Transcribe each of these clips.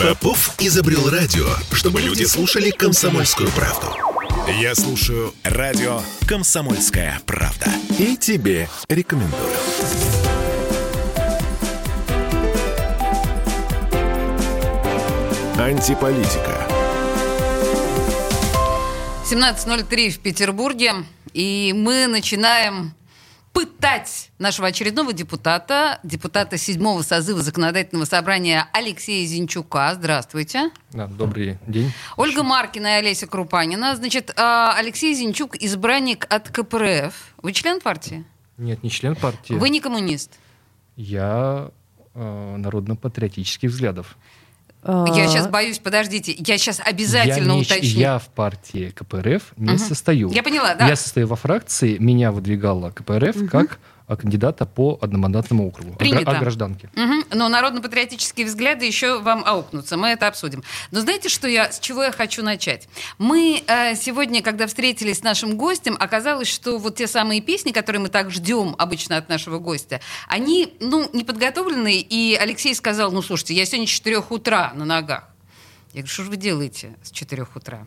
Попов изобрел радио, чтобы люди слушали комсомольскую правду. Я слушаю радио «Комсомольская правда». И тебе рекомендую. Антиполитика. 17.03 в Петербурге. И мы начинаем пытать нашего очередного депутата, депутата седьмого созыва законодательного собрания Алексея Зинчука. Здравствуйте. Да, добрый день. Ольга Маркина и Олеся Крупанина. Значит, а, Алексей Зинчук избранник от КПРФ. Вы член партии? Нет, не член партии. Вы не коммунист? Я э, народно-патриотических взглядов. Я сейчас боюсь, подождите, я сейчас обязательно я не, уточню. Я в партии КПРФ не Мгм. состою. Я поняла, да. Я состою во фракции, меня выдвигала КПРФ как а, кандидата по одномандатному округу. Гра- Принято. О гражданке. Мгм. Но народно-патриотические взгляды еще вам аукнутся. Мы это обсудим. Но знаете, что я, с чего я хочу начать? Мы э, сегодня, когда встретились с нашим гостем, оказалось, что вот те самые песни, которые мы так ждем обычно от нашего гостя, они, ну, не подготовлены. И Алексей сказал, ну, слушайте, я сегодня с 4 утра на ногах. Я говорю, что же вы делаете с 4 утра?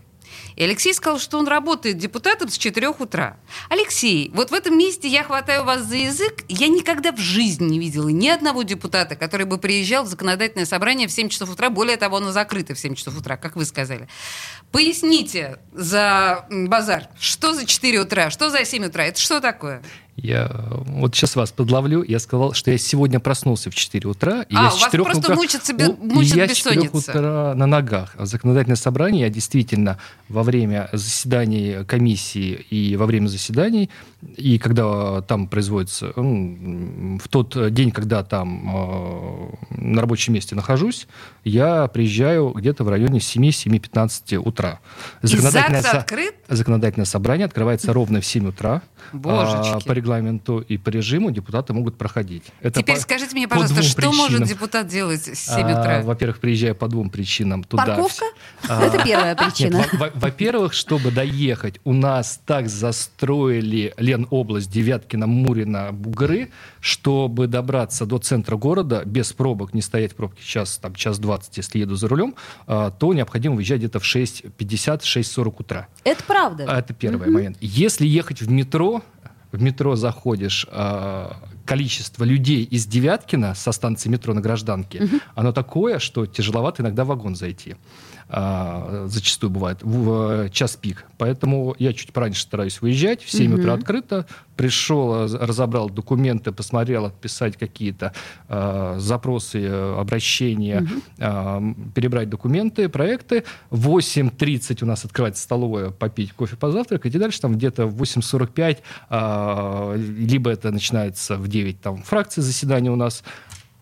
И Алексей сказал, что он работает депутатом с 4 утра. Алексей, вот в этом месте я хватаю вас за язык. Я никогда в жизни не видела ни одного депутата, который бы приезжал в законодательное собрание в 7 часов утра. Более того, оно закрыто в 7 часов утра, как вы сказали. Поясните за базар, что за 4 утра, что за 7 утра, это что такое? Я вот сейчас вас подловлю. Я сказал, что я сегодня проснулся в 4 утра. И А, я у с вас 4 просто утра, мучится бе- мучит я с 4 бессонница. утра на ногах. А законодательное собрание я действительно во время заседаний комиссии и во время заседаний, и когда там производится, в тот день, когда там э, на рабочем месте нахожусь, я приезжаю где-то в районе 7-7-15 утра. Законодательное ЗАГС со- открыт? Законодательное собрание открывается ровно в 7 утра. Божечки. А, По регламенту и по режиму депутаты могут проходить. Это Теперь по- скажите мне, по пожалуйста, что может причинам. депутат делать с 7 А, утра? Во-первых, приезжаю по двум причинам туда. Парковка? А, Это первая причина. во- во- Во-первых, чтобы доехать, у нас так застроили Ленобласть, Девяткина, Мурина, Бугры, чтобы добраться до центра города без пробок, не стоять в пробке час, там, час 20, если еду за рулем, а, то необходимо выезжать где-то в 6.50, 6.40 утра. Это правда. А Это первый момент. Если ехать в метро, в метро заходишь, а, количество людей из Девяткина со станции метро на Гражданке, оно такое, что тяжеловато иногда в вагон зайти. А, зачастую бывает в, э, час пик. Поэтому я чуть пораньше стараюсь выезжать. В 7 утра открыто. Пришел, раз- разобрал документы, посмотрел, отписать какие-то а, запросы, обращения, а, м, перебрать документы, проекты. В 8.30 у нас открывается столовая, попить кофе, позавтракать. И дальше там где-то в 8.45, а, либо это начинается в 9, там фракции заседания у нас,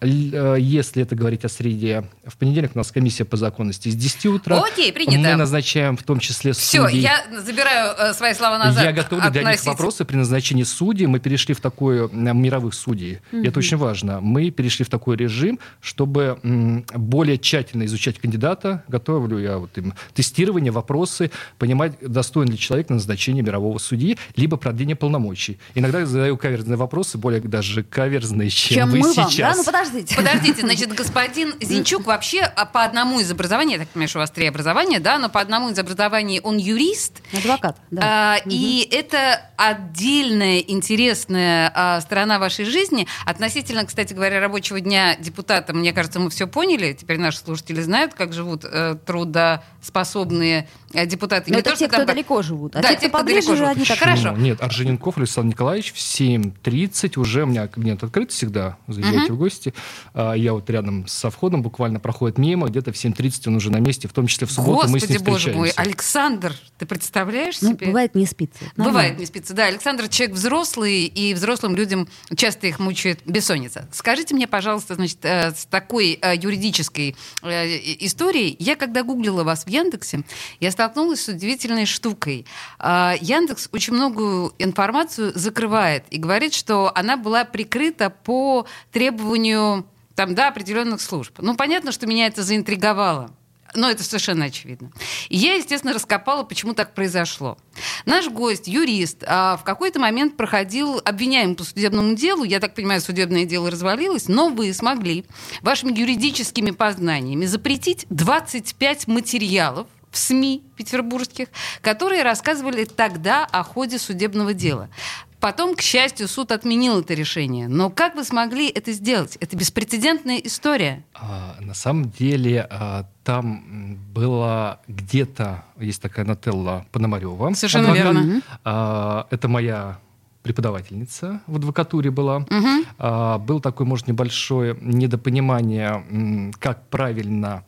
если это говорить о среде, в понедельник у нас комиссия по законности с 10 утра. Окей, принято. Мы назначаем в том числе Все, судей. я забираю э, свои слова назад. Я готовлю для них вопросы при назначении судей. Мы перешли в такое м, мировых судей. И это очень важно. Мы перешли в такой режим, чтобы м, более тщательно изучать кандидата. Готовлю я вот им тестирование, вопросы, понимать, достоин ли человек на назначение мирового судьи, либо продление полномочий. Иногда задаю каверзные вопросы, более даже каверзные, чем, Чем вы мы вам, да? сейчас. Ну подождите. Подождите, значит, господин Зинчук вообще а, по одному из образований, я так понимаю, что у вас три образования, да, но по одному из образований он юрист. Адвокат, да. А, И это отдельная интересная а, сторона вашей жизни. Относительно, кстати говоря, рабочего дня депутата, мне кажется, мы все поняли. Теперь наши слушатели знают, как живут э, трудоспособные э, депутаты. Но Не это то, те, что кто там- далеко живут. А Да, те, кто поближе, живут. они так Хорошо. Нет, Орджоников Александр Николаевич в 7.30 уже у меня кабинет открыт всегда. Заезжайте в гости. А, Я вот рядом со входом буквально проходит мимо. Где-то в 7.30 он уже на месте, в том числе в субботу мы с Господи, ним боже мой. Александр, ты представляешь Ну, себе? бывает не спится. Бывает Нормально. не спится, да. Александр человек взрослый, и взрослым людям часто их мучает бессонница. Скажите мне, пожалуйста, значит, э, с такой э, юридической э, историей, я когда гуглила вас в Яндексе, я столкнулась с удивительной штукой. Яндекс очень многую информацию закрывает и говорит, что она была прикрыта по требованию там, да, определенных служб. Ну, понятно, что меня это заинтриговало. Но это совершенно очевидно. И я, естественно, раскопала, почему так произошло. Наш гость, юрист, а, в какой-то момент проходил обвиняемый по судебному делу. Я так понимаю, судебное дело развалилось, но вы смогли вашими юридическими познаниями запретить 25 материалов, в СМИ петербургских, которые рассказывали тогда о ходе судебного дела. Потом, к счастью, суд отменил это решение. Но как вы смогли это сделать? Это беспрецедентная история. А, на самом деле а, там было где-то, есть такая Нателла Пономарева. Совершенно адвокат. верно. А, это моя преподавательница в адвокатуре была. Угу. А, был такой, может, небольшое недопонимание, как правильно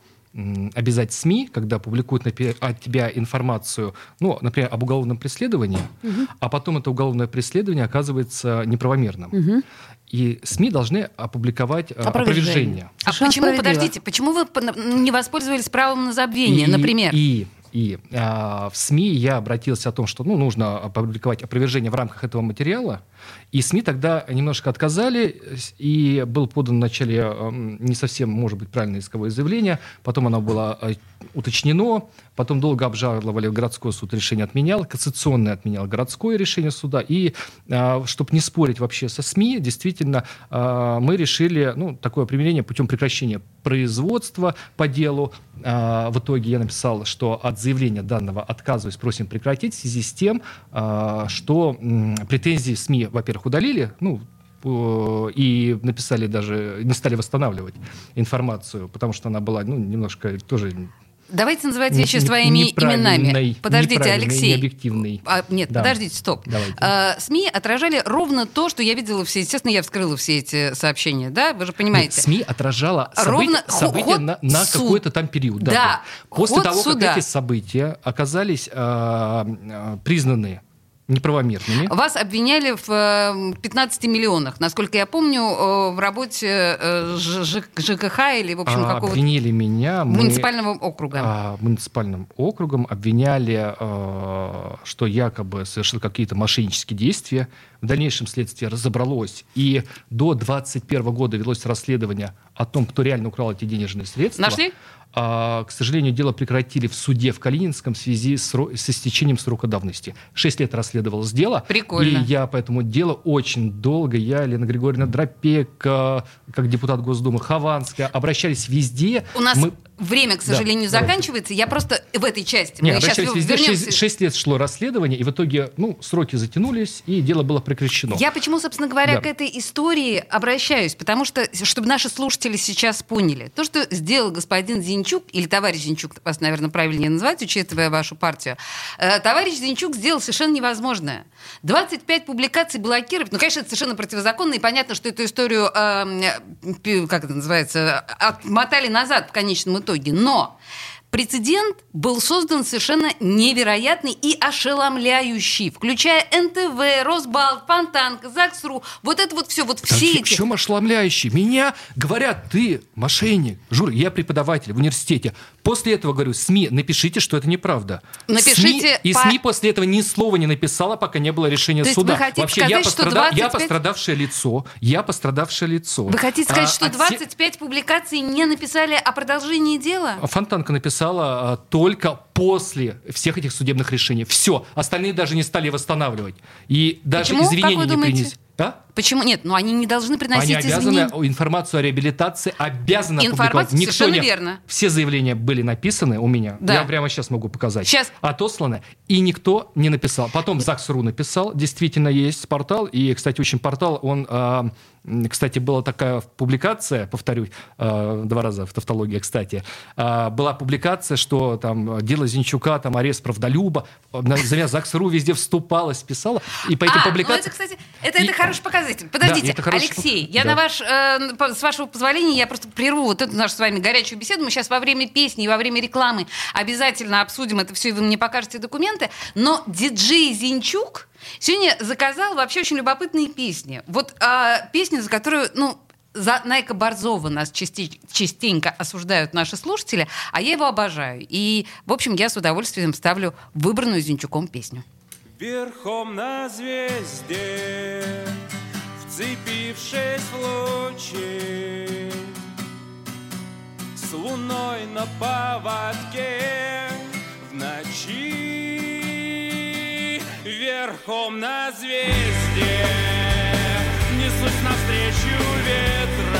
обязать СМИ, когда публикуют от тебя информацию, ну, например, об уголовном преследовании, угу. а потом это уголовное преследование оказывается неправомерным. Угу. И СМИ должны опубликовать э, опровержение. А почему, подождите, почему вы не воспользовались правом на забвение, и, например? И и э, в СМИ я обратился о том, что ну, нужно опубликовать опровержение в рамках этого материала. И СМИ тогда немножко отказали, и был подан вначале э, не совсем, может быть, правильное исковое заявление, потом оно было э, уточнено, потом долго обжаловали в городской суд, решение отменял, кассационное отменял городское решение суда. И э, чтобы не спорить вообще со СМИ, действительно, э, мы решили ну, такое применение путем прекращения производства по делу. Э, в итоге я написал, что от заявления данного отказываюсь, просим прекратить в связи с тем, э, что э, претензии СМИ, во-первых, удалили, ну, и написали даже, не стали восстанавливать информацию, потому что она была ну, немножко тоже Давайте называть вещи своими именами. Подождите, Алексей. Объективный. А, нет, да. подождите, стоп. Давайте. А, СМИ отражали ровно то, что я видела все. Естественно, я вскрыла все эти сообщения, да? Вы же понимаете. Нет, СМИ отражала события, ровно события на, на какой-то там период. Да. да. После того, суда. как эти события оказались э, признаны неправомерными. Вас обвиняли в 15 э, миллионах, насколько я помню, э, в работе э, ЖКХ или, в общем, а, какого-то... Обвинили меня... Муниципального округа. А, муниципальным округом обвиняли, что якобы совершил какие-то мошеннические действия. В дальнейшем следствие разобралось, и до 2021 года велось расследование о том, кто реально украл эти денежные средства. Нашли? А, к сожалению, дело прекратили в суде в Калининском в связи с, с истечением срока давности. Шесть лет расследовалось дело. Прикольно. И я по этому делу очень долго, я, Лена Григорьевна Дропек, как депутат Госдумы, Хованская, обращались везде. У нас Мы время, к сожалению, да, заканчивается. Я просто в этой части. Нет, сейчас везде. Шесть 6 лет шло расследование, и в итоге ну, сроки затянулись, и дело было прекращено. Я почему, собственно говоря, да. к этой истории обращаюсь? Потому что, чтобы наши слушатели сейчас поняли, то, что сделал господин Зинчук, или товарищ Зинчук, вас, наверное, правильнее назвать, учитывая вашу партию, э, товарищ Зинчук сделал совершенно невозможное. 25 публикаций блокировать, ну, конечно, это совершенно противозаконно, и понятно, что эту историю, э, как это называется, отмотали назад в конечном итоге. Но Прецедент был создан совершенно невероятный и ошеломляющий, включая НТВ, Росбалт, Фонтанка, ЗАГСРУ. Вот это вот все, вот все эти... В чем ошеломляющий? Меня говорят, ты мошенник. Жур, я преподаватель в университете. После этого говорю, СМИ, напишите, что это неправда. Напишите... СМИ, и СМИ после этого ни слова не написала, пока не было решения То суда. Вы хотите Вообще, сказать, я, пострада... что 25... я пострадавшее лицо. Я пострадавшее лицо. Вы хотите сказать, а, что 25 те... публикаций не написали о продолжении дела? Фонтанка написала то, только после всех этих судебных решений. Все. Остальные даже не стали восстанавливать. И даже Почему? извинения не принесли. А? Почему нет? Ну они не должны приносить Они обязаны извинения. информацию о реабилитации обязаны Информация Никто не... верно. Все заявления были написаны у меня. Да. Я прямо сейчас могу показать. Сейчас. Отосланы. И никто не написал. Потом ЗАГС.ру написал. Действительно есть портал. И, кстати, очень портал, он а, кстати, была такая публикация, повторю э, два раза в тавтологии, кстати, э, была публикация, что там дело Зинчука, там арест правдолюба, за ЗАГС.ру везде вступалась, писала, и по этим а, публикациям... Ну это, кстати, это, и... это хороший показатель. Подождите, да, хороший... Алексей, я да. на ваш, э, с вашего позволения, я просто прерву вот эту нашу с вами горячую беседу. Мы сейчас во время песни и во время рекламы обязательно обсудим это все, и вы мне покажете документы. Но диджей Зинчук Сегодня заказал вообще очень любопытные песни. Вот а, песня, за которую, ну, за Найка Борзова нас части, частенько осуждают наши слушатели, а я его обожаю. И, в общем, я с удовольствием ставлю выбранную Зинчуком песню. Верхом на звезде, вцепившись в лучи, с луной на поводке в ночи верхом на звезде несусь навстречу ветра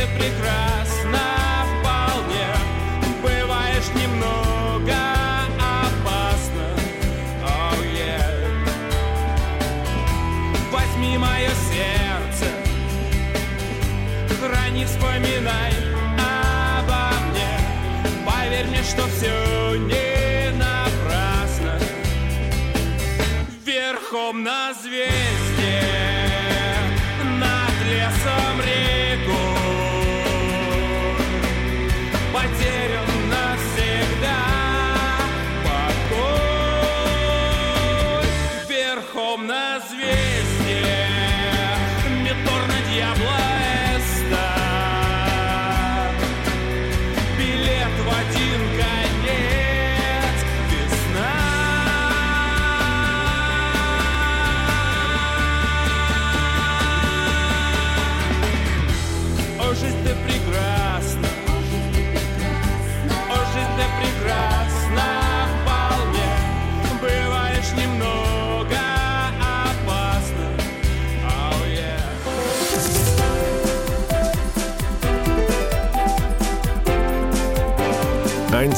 ты прекрасна вполне, бываешь немного опасно, oh. Возьми мое сердце, храни, вспоминай обо мне, поверь мне, что все не напрасно. Верхом на потерян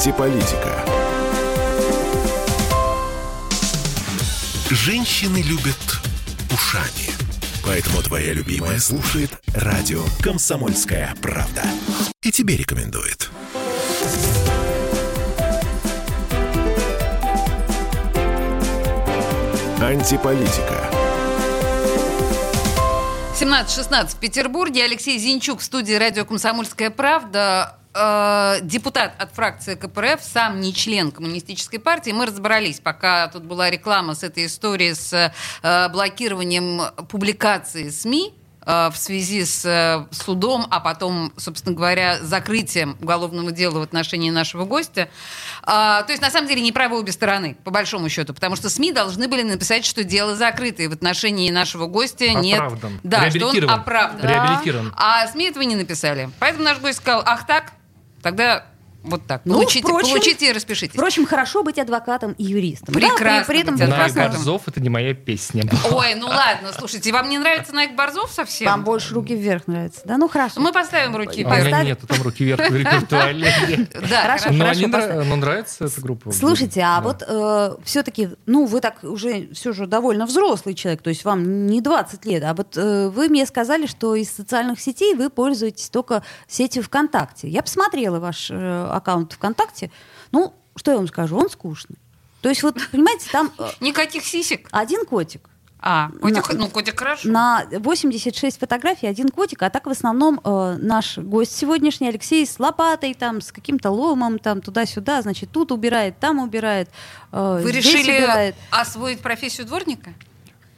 Антиполитика. Женщины любят ушами. Поэтому твоя любимая слушает радио «Комсомольская правда». И тебе рекомендует. Антиполитика. 17-16 в Петербурге. Алексей Зинчук в студии радио «Комсомольская правда». Э, депутат от фракции КПРФ, сам не член коммунистической партии. Мы разобрались, пока тут была реклама с этой историей с э, блокированием публикации СМИ э, в связи с э, судом, а потом, собственно говоря, закрытием уголовного дела в отношении нашего гостя. А, то есть, на самом деле, не правы обе стороны, по большому счету, потому что СМИ должны были написать, что дело закрыто, и в отношении нашего гостя нет... Оправдан. Да, что он оправдан. Реабилитирован. А СМИ этого не написали. Поэтому наш гость сказал, ах так, тогда вот так. Ну, получите, впрочем- получите и распишитесь. Впрочем, хорошо быть адвокатом и юристом. Прекрасно Да, при, при этом Наик прекрасно. Борзов это не моя песня. Ой, ну ладно, слушайте, вам не нравится Найк Борзов совсем? Вам больше руки вверх нравится. Да, ну хорошо. Мы поставим руки А вверх. Поставь- нету там руки вверх в репертуаре. Да, Хорошо. Но Хорошо, они нра- поставь. но нравится эта группа. Слушайте, а Да. вот все-таки, ну, вы так уже все же довольно взрослый человек, то есть вам не 20 лет, а вот э, вы мне сказали, что из социальных сетей вы пользуетесь только сетью ВКонтакте. Я посмотрела ваш э, аккаунт ВКонтакте. Ну, что я вам скажу, он скучный. То есть вот, понимаете, там э, Никаких сисек. один котик. А, котик, На- ну котик хорошо. На 86 фотографий один котик, а так в основном э, наш гость сегодняшний Алексей с лопатой, там, с каким-то ломом, там, туда-сюда, значит, тут убирает, там убирает, э, Вы здесь решили убирает. освоить профессию дворника?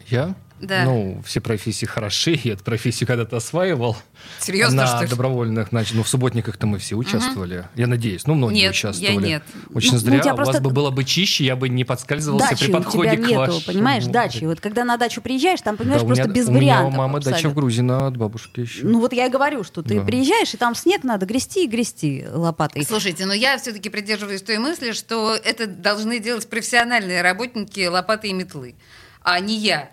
Я? Да. Ну, все профессии хороши. Я эту профессию когда-то осваивал. Серьезно, на что ли? добровольных, значит, ну, в субботниках-то мы все участвовали. Я надеюсь. Ну, многие Нет, участвовали. я нет. Очень Ну, зря. у тебя у вас просто- бы было бы чище, я бы не подскальзывался Дачи при у подходе тебя к нету, вашему. понимаешь, дачи. Вот когда на дачу приезжаешь, там, понимаешь, Да, у просто меня- без у меня вариантов. у мамы дача в абсолютно. Грузии от бабушки еще. Ну вот я и говорю, что ты Да. приезжаешь, и там снег надо грести и грести лопатой. Слушайте, но я все-таки придерживаюсь той мысли, что это должны делать профессиональные работники лопаты и метлы, а не я.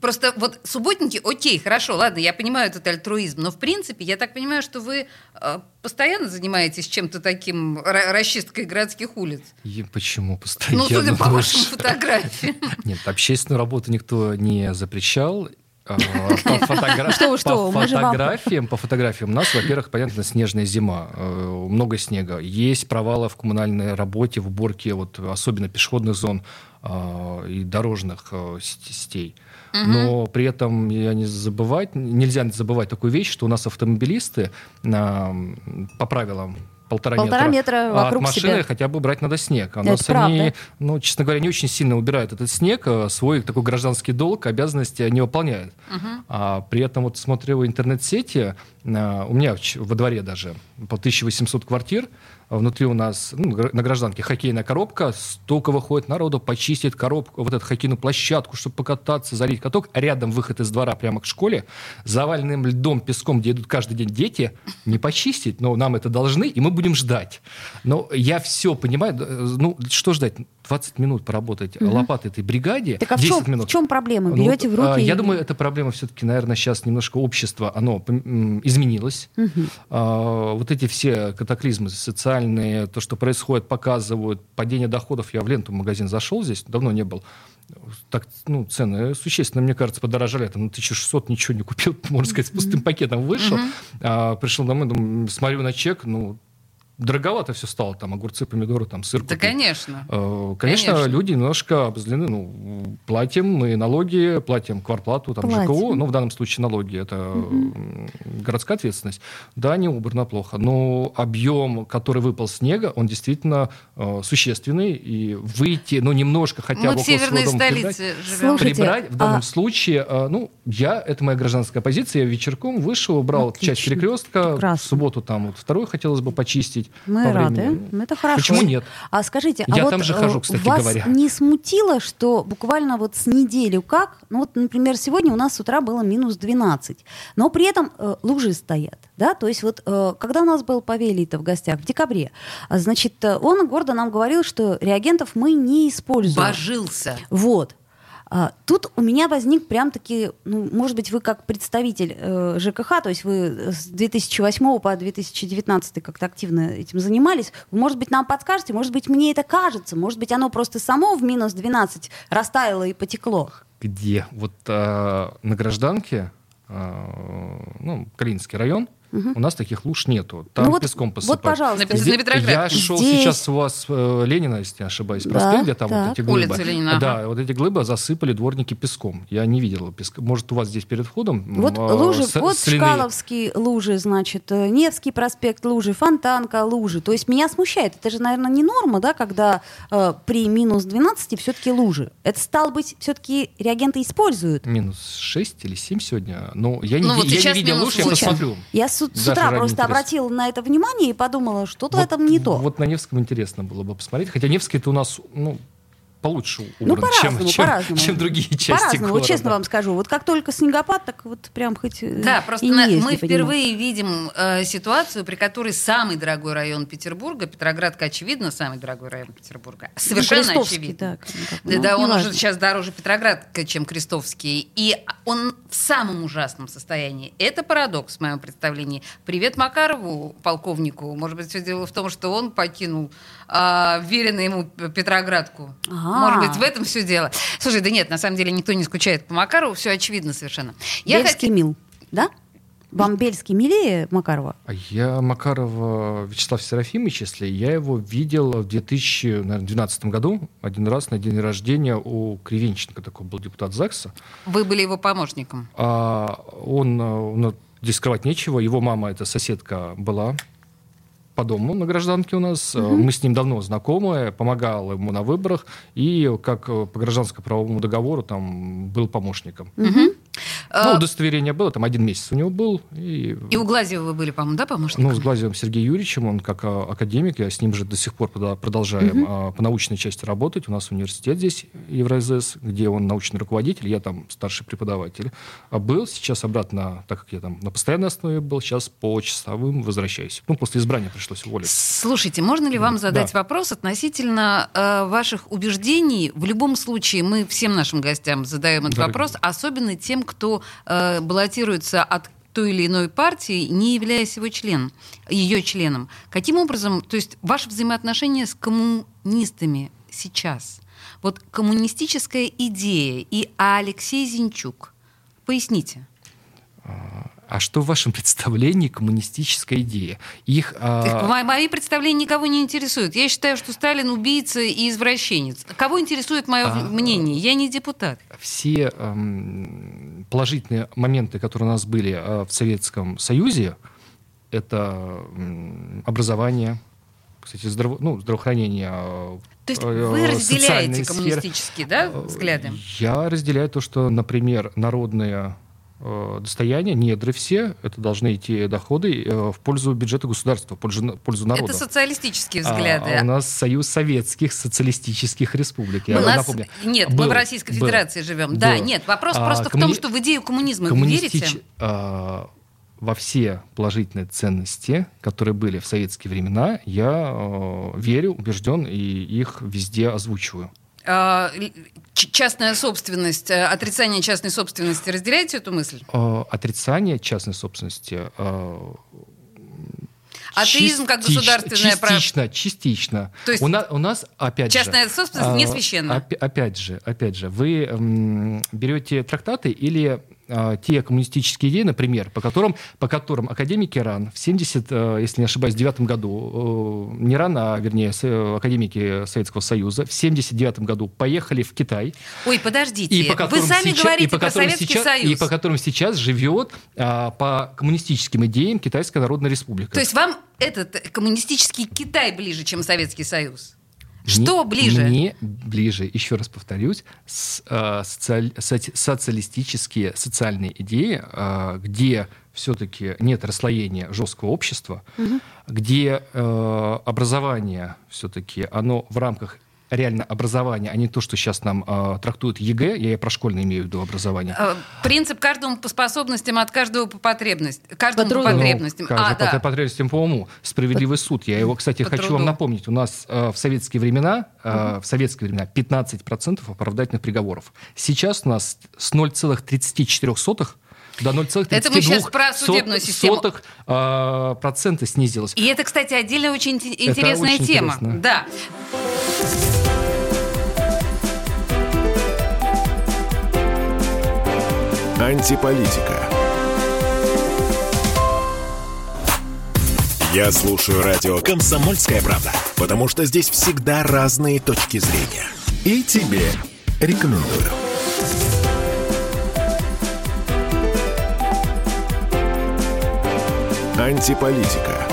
Просто вот субботники, окей, хорошо, ладно, я понимаю этот альтруизм, но в принципе, я так понимаю, что вы э, постоянно занимаетесь чем-то таким, ра- расчисткой городских улиц. И почему постоянно? Ну, судя по вашим фотографиям. Нет, общественную работу никто не запрещал. А, По фотогра- Что вы, что по фотографиям, по фотографиям у нас, во-первых, понятно, снежная зима, э, много снега. Есть провалы в коммунальной работе, в уборке, вот особенно пешеходных зон а, и дорожных э, Но при этом я не забывать, нельзя забывать такую вещь, что у нас автомобилисты а, по правилам полтора, Полтора метра а вокруг от машины себя. хотя бы брать надо снег. А Это нас они, правда. ну, честно говоря, не очень сильно убирают этот снег, а свой такой гражданский долг, обязанности не выполняют. А при этом вот смотрю в интернет-сети, а, у меня во дворе даже по 1800 квартир, внутри у нас ну, на гражданке хоккейная коробка, столько выходит народу, почистить коробку, вот эту хоккейную площадку, чтобы покататься, залить каток, рядом выход из двора прямо к школе, заваленным льдом, песком, где идут каждый день дети, не почистить, но нам это должны, и мы будем ждать. Но я все понимаю, э, ну, что ждать? 20 минут поработать лопатой этой бригаде, Так а в 10 чем, минут. в чем проблема? Ну, Берете в руки... а, и- Я думаю, эта проблема все-таки, наверное, сейчас немножко общество, оно изменилось. А, Вот эти все катаклизмы социальные, то, что происходит, показывают падение доходов. Я в ленту в магазин зашел здесь, давно не был. Так, ну, цены существенно, мне кажется, подорожали. Там, ну, 1600 ничего не купил, можно сказать, с пустым пакетом вышел. А, пришел домой, думаю, смотрю на чек, ну, дороговато все стало. Там огурцы, помидоры, там сыр Да, купил. конечно. Э, Конечно, Конечно. люди немножко обозлены. Ну, платим мы налоги, платим кварплату, там, Платим. ЖКУ, ну, в данном случае налоги, это м, городская ответственность. Да, не убрано плохо, но объем, который выпал снега, он действительно э, существенный, и выйти, ну, немножко хотя Мы бы в около северной прибрать, столице живем. Слушайте, прибрать в данном а- случае, э, ну, я, это моя гражданская позиция, я вечерком вышел, убрал Отлично. часть перекрестка, Прекрасно. в субботу там вот второй хотелось бы почистить. Мы рады. времени. Ну, Это хорошо. Почему нет? А скажите, а Я вот там же э, хожу, кстати вас говоря. не смутило, что буквально вот с неделю как, ну вот, например, сегодня у нас с утра было минус 12, но при этом э, лужи стоят, да, то есть вот э, когда у нас был Павелий-то в гостях в декабре, а, значит, он гордо нам говорил, что реагентов мы не используем. Божился. Вот. А, Тут у меня возник прям таки, ну, может быть, вы как представитель э, ЖКХ, то есть вы с 2008 по 2019 как-то активно этим занимались, вы, может быть, нам подскажете, может быть, мне это кажется, может быть, оно просто само в минус 12 растаяло и потекло. где вот э, на гражданке, э, ну, Калининский район, у нас таких луж нету. Там Ну вот- песком вот, посыпать. пожалуйста. На Здесь- Петроградке. Я шел Здесь- сейчас у вас э, Ленина, если не ошибаюсь, Да, проспект, где там так. вот эти глыбы. Улица Ленина, Да, ага. вот эти глыбы засыпали дворники песком. Я не видел песка. Может, у вас здесь перед входом Вот м, лужи, с- вот соляные- Чкаловские лужи, значит, э, Невский проспект лужи, Фонтанка лужи. То есть меня смущает. Это же, наверное, не норма, да, когда э, при минус 12 все-таки лужи. Это, стало быть, все-таки реагенты используют. Минус 6 или 7 сегодня. Ну, я не, Ну, вот я сейчас не видел луж, я посмотрю. Я с, с утра просто интереса. обратила на это внимание и подумала, что-то Вот- там не то. Вот на Невском интересно было бы посмотреть. Хотя Невский-то у нас, ну, получше ну, убран, чем, по-разному, чем, по-разному. чем другие части По-разному, вот города. честно вам скажу. Вот как только снегопад, так вот прям хоть э, Да, просто и не на- езди мы впервые видим э, ситуацию, при которой самый дорогой район Петербурга, Петроградка, очевидно, самый дорогой район Петербурга. Совершенно Ну, очевидно. да, ну, Да, ну, да, он неважно. уже сейчас дороже Петроградка, чем Крестовский. И он в самом ужасном состоянии. Это парадокс в моем представлении. Привет Макарову, полковнику. Может быть, все дело в том, что он покинул а, веренный ему Петроградку. Ага. Может быть, в этом все дело. Слушай, да нет, на самом деле никто не скучает по Макарову, все очевидно совершенно. Я Бельский хот- мил, да? Вам Бельский милее Макарова? А Я Макарова Вячеслав Серафимович, если я его видел в 2012 году один раз на день рождения у Кривенченко, такой был депутат ЗАГСа. Вы были его помощником. А он, э, ну, здесь скрывать нечего, его мама, эта соседка, была по дому на гражданке у нас. Э, Мы с ним давно знакомы, помогал ему на выборах, и как по гражданско-правовому договору там был помощником. Ну, А, удостоверение было, там один месяц у него был. И, И у Глазева вы были, по-моему, да, помощником? ну, с Глазевым Сергеем Юрьевичем, он как а, академик, я с ним же до сих пор продолжаем а, по научной части работать. У нас университет здесь, Евразес, где он научный руководитель, я там старший преподаватель. А был сейчас обратно, так как я там на постоянной основе был, сейчас по часовым возвращаюсь. Ну, после избрания пришлось уволиться. Слушайте, можно ли вам задать Да. вопрос относительно э, ваших убеждений? В любом случае, мы всем нашим гостям задаем этот Дорогие. вопрос, особенно тем, кто э, баллотируется от той или иной партии, не являясь его членом, ее членом. Каким образом, то есть ваше взаимоотношение с коммунистами сейчас? Вот коммунистическая идея и Алексей Зинчук. Поясните. А что в вашем представлении коммунистическая идея? Их... а, Мои представления никого не интересуют. Я считаю, что Сталин убийца и извращенец. Кого интересует мое А, мнение? Я не депутат. все эм, положительные моменты, которые у нас были э, в Советском Союзе, это м, образование, кстати, здраво- ну, здравоохранение. э, То есть э, вы разделяете сферы. коммунистические да, Э, взгляды? Я разделяю то, что, например, народные э, достояния, недры все, это должны идти доходы э, в пользу бюджета государства, в пользу, в пользу народа. Это социалистические А, взгляды. а у нас Союз Советских Социалистических Республик. Я У нас- напомню. Нет, мы Был, в Российской был, Федерации живем. Да, был. нет, вопрос А, просто в коммуни- том, что в идею коммунизма вы коммунистич- верите? а, во все положительные ценности, которые были в советские времена, я э, верю, убежден и их везде озвучиваю. А, частная собственность, э, отрицание частной собственности, разделяете эту мысль? Э, отрицание частной собственности. э, Атеизм как государственное право. Частично, частично. То есть у, нас, у нас, опять же... Частная собственность не а, священна. опи- опять же, опять же, вы берете трактаты или а, те коммунистические идеи, например, по которым, по которым академики РАН в 70, э, если не ошибаюсь, девятом году, э, не РАН, а, вернее, с- э, академики Советского Союза в 79 году поехали в Китай, Ой, подождите, и по вы сами сейчас, говорите и по про Советский сейчас, Союз. И по которым сейчас живет а, по коммунистическим идеям Китайская Народная Республика. То есть вам этот коммунистический Китай ближе, чем Советский Союз? Мне- Что ближе? Мне ближе, еще раз повторюсь, с- э, социаль- соци- социалистические социальные идеи, э, где все-таки нет расслоения жесткого общества, где э, образование все-таки оно в рамках реально образования, а не то, что сейчас нам э, трактуют ЕГЭ, я и про школьное имею в виду образование. Э, Принцип каждому по способностям, от каждого по потребностям. Каждому По по, потребностям. Ну, а, по да. потребностям по уму. Справедливый суд. Я его, кстати, По хочу труду. вам напомнить. У нас э, в советские времена, э, в советские времена 15% оправдательных приговоров. Сейчас у нас с 0,34 до 0,32 Это мы щас про судебную систему. сотых, э, процента снизилось. И это, кстати, отдельная очень ин- интересная очень тема. интересно. Да. Антиполитика. Я слушаю радио «Комсомольская правда», потому что здесь всегда разные точки зрения. И тебе рекомендую. Антиполитика.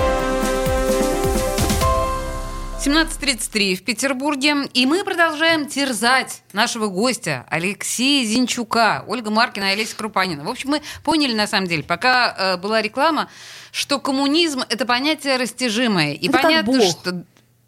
17.33 в Петербурге. И мы продолжаем терзать нашего гостя Алексея Зинчука, Ольга Маркина и Олеся Крупанина. В общем, мы поняли, на самом деле, пока э, была реклама, что коммунизм — это понятие растяжимое. И Это как понятно, Бог. что...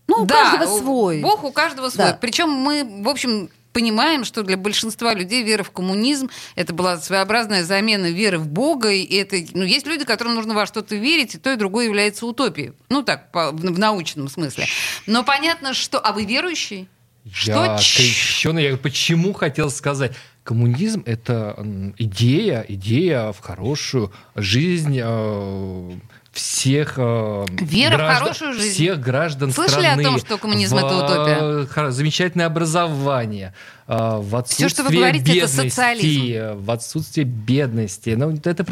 Ну, у каждого свой. Бог у каждого свой. Да. Причем мы, в общем, понимаем, что для большинства людей вера в коммунизм это была своеобразная замена веры в Бога. И это, ну, есть люди, которым нужно во что-то верить, и то, и другое является утопией. Ну, так, по- в, научном смысле. Но понятно, что... А вы верующий? Я Что? крещеный. Я почему хотел сказать? Коммунизм — это идея, идея в хорошую жизнь э, всех э, Вера в хорошую жизнь. всех граждан Слышали о страны. том, что коммунизм в, это утопия? э, Замечательное образование, в отсутствие Всё, что вы говорите, это бедности, социализм. э, в отсутствие бедности. Ну, это,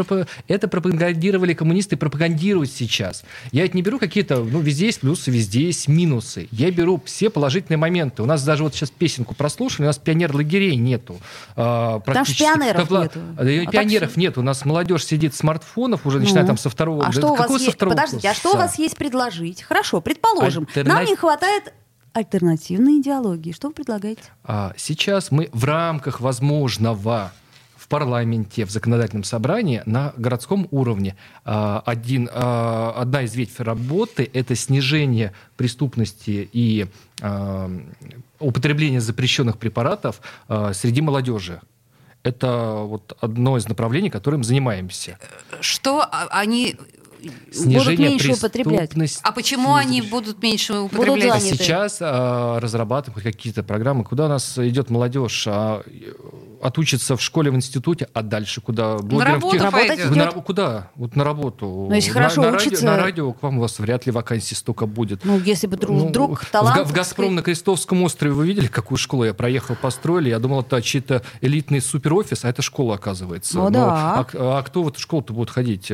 это пропагандировали коммунисты и пропагандируют сейчас. Я это не беру какие-то, ну, везде есть плюсы, везде есть минусы. Я беру все положительные моменты. У нас даже вот сейчас песенку прослушали, у нас пионер-лагерей нету. а, Там практически. пионеров нету. И А так пионеров всё- нет. У нас молодежь сидит с смартфонов уже, начиная Ну. там со второго А да что у вас есть? Подождите, а что у вас есть предложить? Хорошо, предположим, Альтерна- нам не хватает альтернативной идеологии. Что вы предлагаете? А сейчас мы в рамках возможного в парламенте, в законодательном собрании на городском уровне а, один, а, одна из ветвей работы – это снижение преступности и а, употребления запрещенных препаратов среди молодежи. Это вот одно из направлений, которым занимаемся. Что они... Снижение меньше употреблять. А почему они будут меньше Будут употреблять? А заняты. сейчас а, разрабатываем какие-то программы, куда у нас идет молодежь, а, э, отучится в школе, в институте, а дальше куда? Блогером в работу тех- пойдет. На куда? Вот на работу. Ну, если на, хорошо на радио, учится- на радио к вам у вас вряд ли вакансий столько будет. Ну, если бы друг, Ну, вдруг в, талант... Га- в «Газпром» на Крестовском острове вы видели, какую школу я проехал, построили? Я думал, это чей-то элитный суперофис, а это школа, оказывается. Ну Но- да. а, а кто в эту школу-то будет ходить?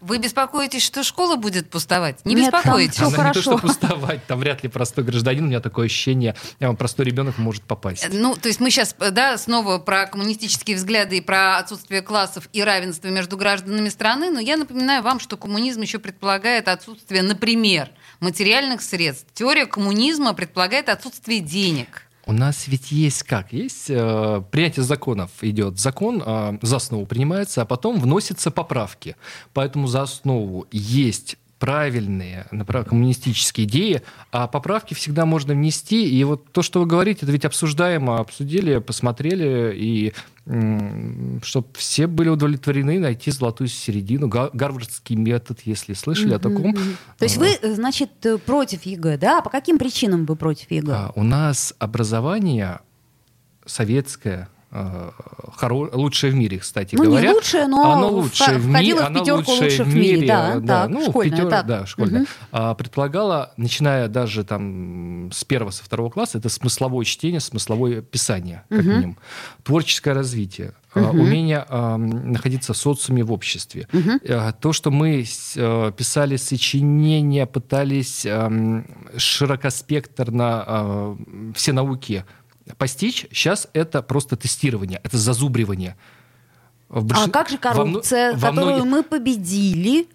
Вы беспокоитесь, что школа будет пустовать? Не Нет, там беспокойтесь. всё Она не то, хорошо. что пустовать, там вряд ли простой гражданин, у меня такое ощущение, э, простой ребенок может попасть. Ну, то есть мы сейчас, да, снова снова про коммунистические взгляды и про отсутствие классов и равенства между гражданами страны, но я напоминаю вам, что коммунизм еще предполагает отсутствие, например, материальных средств. Теория коммунизма предполагает отсутствие денег. У нас ведь есть как? Есть э, принятие законов идет. Закон э, за основу принимается, а потом вносятся поправки. Поэтому за основу есть правильные коммунистические идеи, а поправки всегда можно внести. И вот то, что вы говорите, это ведь обсуждаемо, обсудили, посмотрели, и чтобы все были удовлетворены, найти золотую середину, га- гарвардский метод, если слышали о таком. То есть вы, значит, э, против ЕГЭ, да? А по каким причинам вы против ЕГЭ? а, У нас образование советское, хоро- лучшее в мире, кстати Ну, не говоря. лучшее, но оно в- лучшее в, ми- входило в пятерку лучших в мире, да, так, ну, в школьное, пятер- так. да, школьное. Мгм. А, предполагала, начиная даже там с первого, со второго класса, это смысловое чтение, смысловое писание, как минимум. Творческое развитие, а, умение а, находиться в социуме, в обществе. А, То, что мы э, писали сочинения, пытались ам, широкоспектрно а, все науки постичь, сейчас это просто тестирование, это зазубривание. В А как же во коррупция, во которую многих- мы победили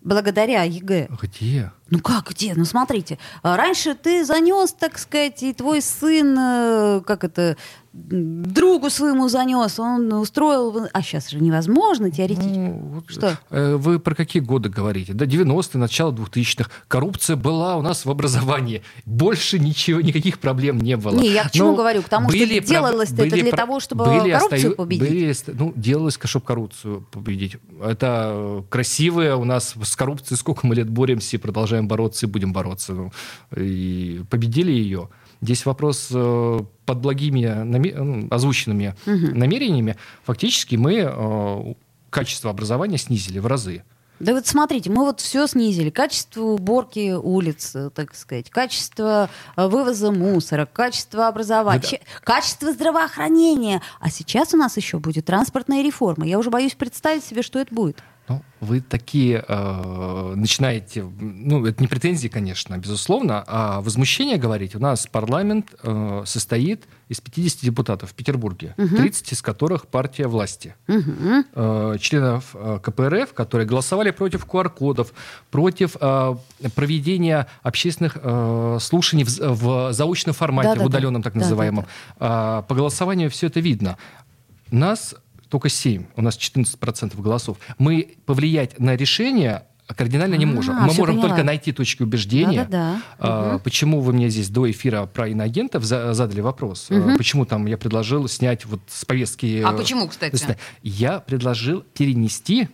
благодаря ЕГЭ? Где? Ну как, где? Ну смотрите, а раньше ты занес, так сказать, и твой сын, э, как это, другу своему занес, он устроил, а сейчас же невозможно теоретически. Ну, Что? э, Вы про какие годы говорите? Да, 90-е, начало 2000-х. Коррупция была у нас в образовании. Больше ничего, никаких проблем не было. Не, я к чему Но говорю? К тому, что были делалось-то это были для про- того, чтобы были коррупцию остаю- победить. были ну, делалось, чтобы коррупцию победить. Это э, красивое у нас с коррупцией сколько мы лет боремся и продолжаем бороться и будем бороться. Ну, и победили ее. Здесь вопрос э, под благими озвученными намерениями. Фактически мы э, качество образования снизили в разы. Да вот смотрите, мы вот все снизили. Качество уборки улиц, э, так сказать, качество вывоза мусора, качество образования, Да. че- качество здравоохранения. А сейчас у нас еще будет транспортная реформа. Я уже боюсь представить себе, что это будет. Ну, вы такие э, начинаете, ну, это не претензии, конечно, безусловно, а возмущение говорить. У нас парламент э, состоит из 50 депутатов в Петербурге, 30 из которых партия власти. Э, членов э, КПРФ, которые голосовали против QR-кодов, против э, проведения общественных э, слушаний в, в заочном формате, Да-да-да. в удаленном так Да-да-да. называемом. А, по голосованию все это видно. Нас только 7, у нас 14% голосов. Мы повлиять на решение кардинально не А, можем. Мы всё можем поняла. только найти точки убеждения. Да-да-да. А, Почему вы мне здесь до эфира про иноагентов за- задали вопрос? А, Почему там я предложил снять вот с повестки... А э, почему, кстати? Я предложил перенести,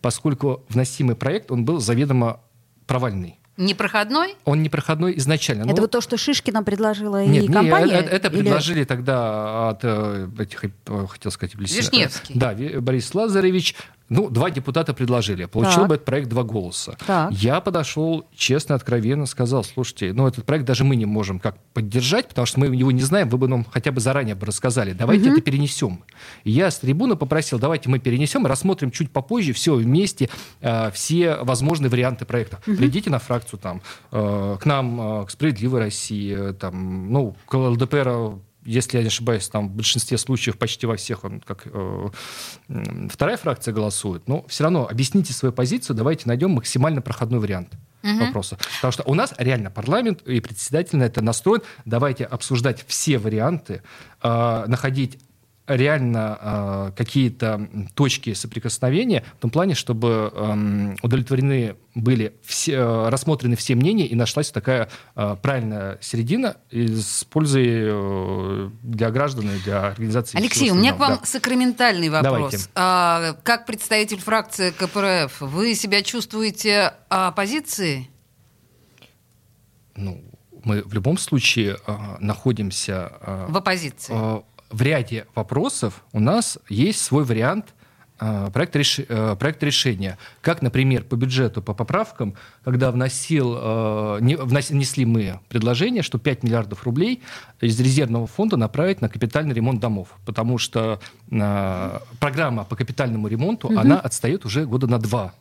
поскольку вносимый проект, он был заведомо провальный. Непроходной? Он непроходной изначально. это но- вот то, что Шишкина предложила нет, и не, компания? это, это Или- предложили тогда от э, этих, э, хотел сказать, Вишневский. Да, Борис Лазаревич. Ну, два депутата предложили. Получил Так. бы этот проект два голоса. Так. Я подошел, честно, откровенно сказал, слушайте, ну, этот проект даже мы не можем как поддержать, потому что мы его не знаем, вы бы нам хотя бы заранее бы рассказали. Давайте это перенесем. Я с трибуны попросил, давайте мы перенесем, рассмотрим чуть попозже все вместе, э, все возможные варианты проекта. Придите на фракцию там, э, к нам, э, к «Справедливой России», э, там, ну, к ЛДПР если я не ошибаюсь, там в большинстве случаев, почти во всех, он как э, вторая фракция голосует, но все равно объясните свою позицию, давайте найдем максимально проходной вариант вопроса. Потому что у нас реально парламент и председатель на это настроен. Давайте обсуждать все варианты, э, находить реально э, какие-то точки соприкосновения в том плане, чтобы эм, удовлетворены были все, э, рассмотрены все мнения и нашлась такая э, правильная середина с пользой э, для граждан и для организации. Алексей, у меня к вам сакраментальный вопрос. Давайте. А, как представитель фракции КПРФ, вы себя чувствуете оппозицией? Ну, мы в любом случае э, находимся э, В оппозиции? э, в ряде вопросов у нас есть свой вариант э, проекта, реш- э, проекта решения. Как, например, по бюджету, по поправкам, когда вносил, э, не- внос- внесли мы предложение, что 5 миллиардов рублей из резервного фонда направить на капитальный ремонт домов. Потому что э, программа по капитальному ремонту, она отстает уже года на два.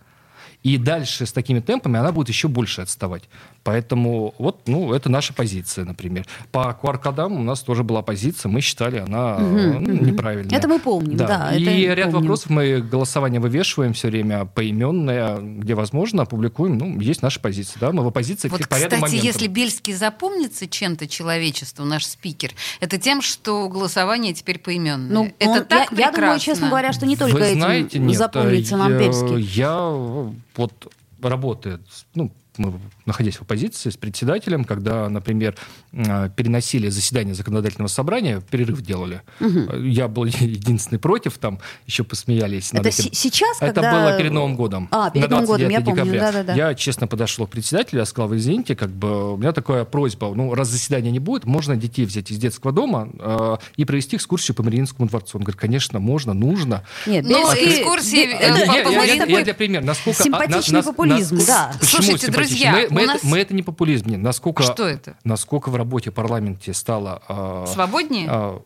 И дальше с такими темпами она будет еще больше отставать. Поэтому вот, ну, это наша позиция, например. По QR-кодам у нас тоже была позиция, мы считали, она э, ну, неправильная. Это мы помним, да, И это ряд помним. вопросов мы голосование вывешиваем все время поименное, где возможно, опубликуем. Ну, есть наша позиция, да, мы в оппозиции Вот, к- по ряду кстати, моментам. если Бельский запомнится чем-то человечеству, наш спикер, это тем, что голосование теперь поименное. Ну, это он- так я, я думаю, прекрасно. честно говоря, что не только Вы этим знаете, нет, запомнится э, нам я, Бельский. Я вот работая, с- ну, мы, находясь в оппозиции с председателем, когда, например, э, переносили заседание законодательного собрания, перерыв делали. Э, Я был единственный против, там еще посмеялись. Это этим. се- сейчас, Это когда... было перед Новым годом. А, перед на Новым годом, я 29 помню, декабря. да-да-да. Я честно подошел к председателю, я сказал, вы извините, как бы у меня такая просьба, ну, раз заседания не будет, можно детей взять из детского дома э, и провести экскурсию по Мариинскому дворцу. Он говорит, конечно, можно, нужно. Нет, Ну, Бельский- экскурсии, Бе- э, Я- для примера, насколько... Симпатичный нас- популизм, нас- да. Почему Слушайте, симпатичный? Друзья, мы, мы у это, нас- мы это не популизм, нет. Насколько, Что это? Насколько в работе в парламенте стало э, Свободнее? э,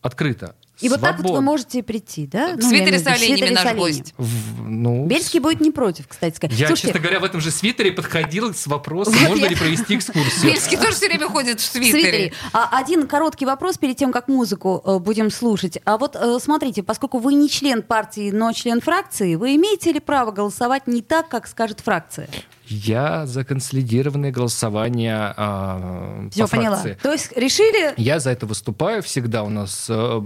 открыто. И вот так вот вы можете прийти, да? В Ну, свитере в с в оленями наш гость. В- ну, Бельский будет не против, кстати сказать. Я, Слушайте, честно говоря, в этом же свитере подходил с вопросом, Вот можно я- ли провести экскурсию. Бельский тоже все время ходит в в свитере. свитере. А, один короткий вопрос перед тем, как музыку э, будем слушать. А вот э, смотрите, поскольку вы не член партии, но член фракции, вы имеете ли право голосовать не так, как скажет фракция? Я за консолидированное голосование а, Все, по поняла. фракции. То есть решили... Я за это выступаю всегда. У нас э,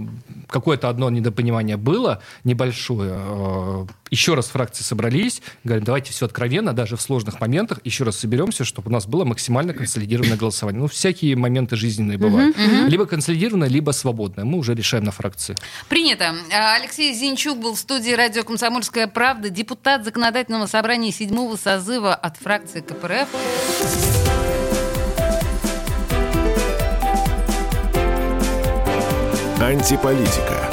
какое-то одно недопонимание было небольшое. Э, еще раз фракции собрались, говорим, давайте все откровенно, даже в сложных моментах, еще раз соберемся, чтобы у нас было максимально консолидированное голосование. Ну, всякие моменты жизненные бывают. Либо консолидированное, либо свободное. Мы уже решаем на фракции. Принято. А, Алексей Зинчук был в студии радио «Комсомольская правда», депутат законодательного собрания седьмого созыва от фракции КПРФ. Антиполитика.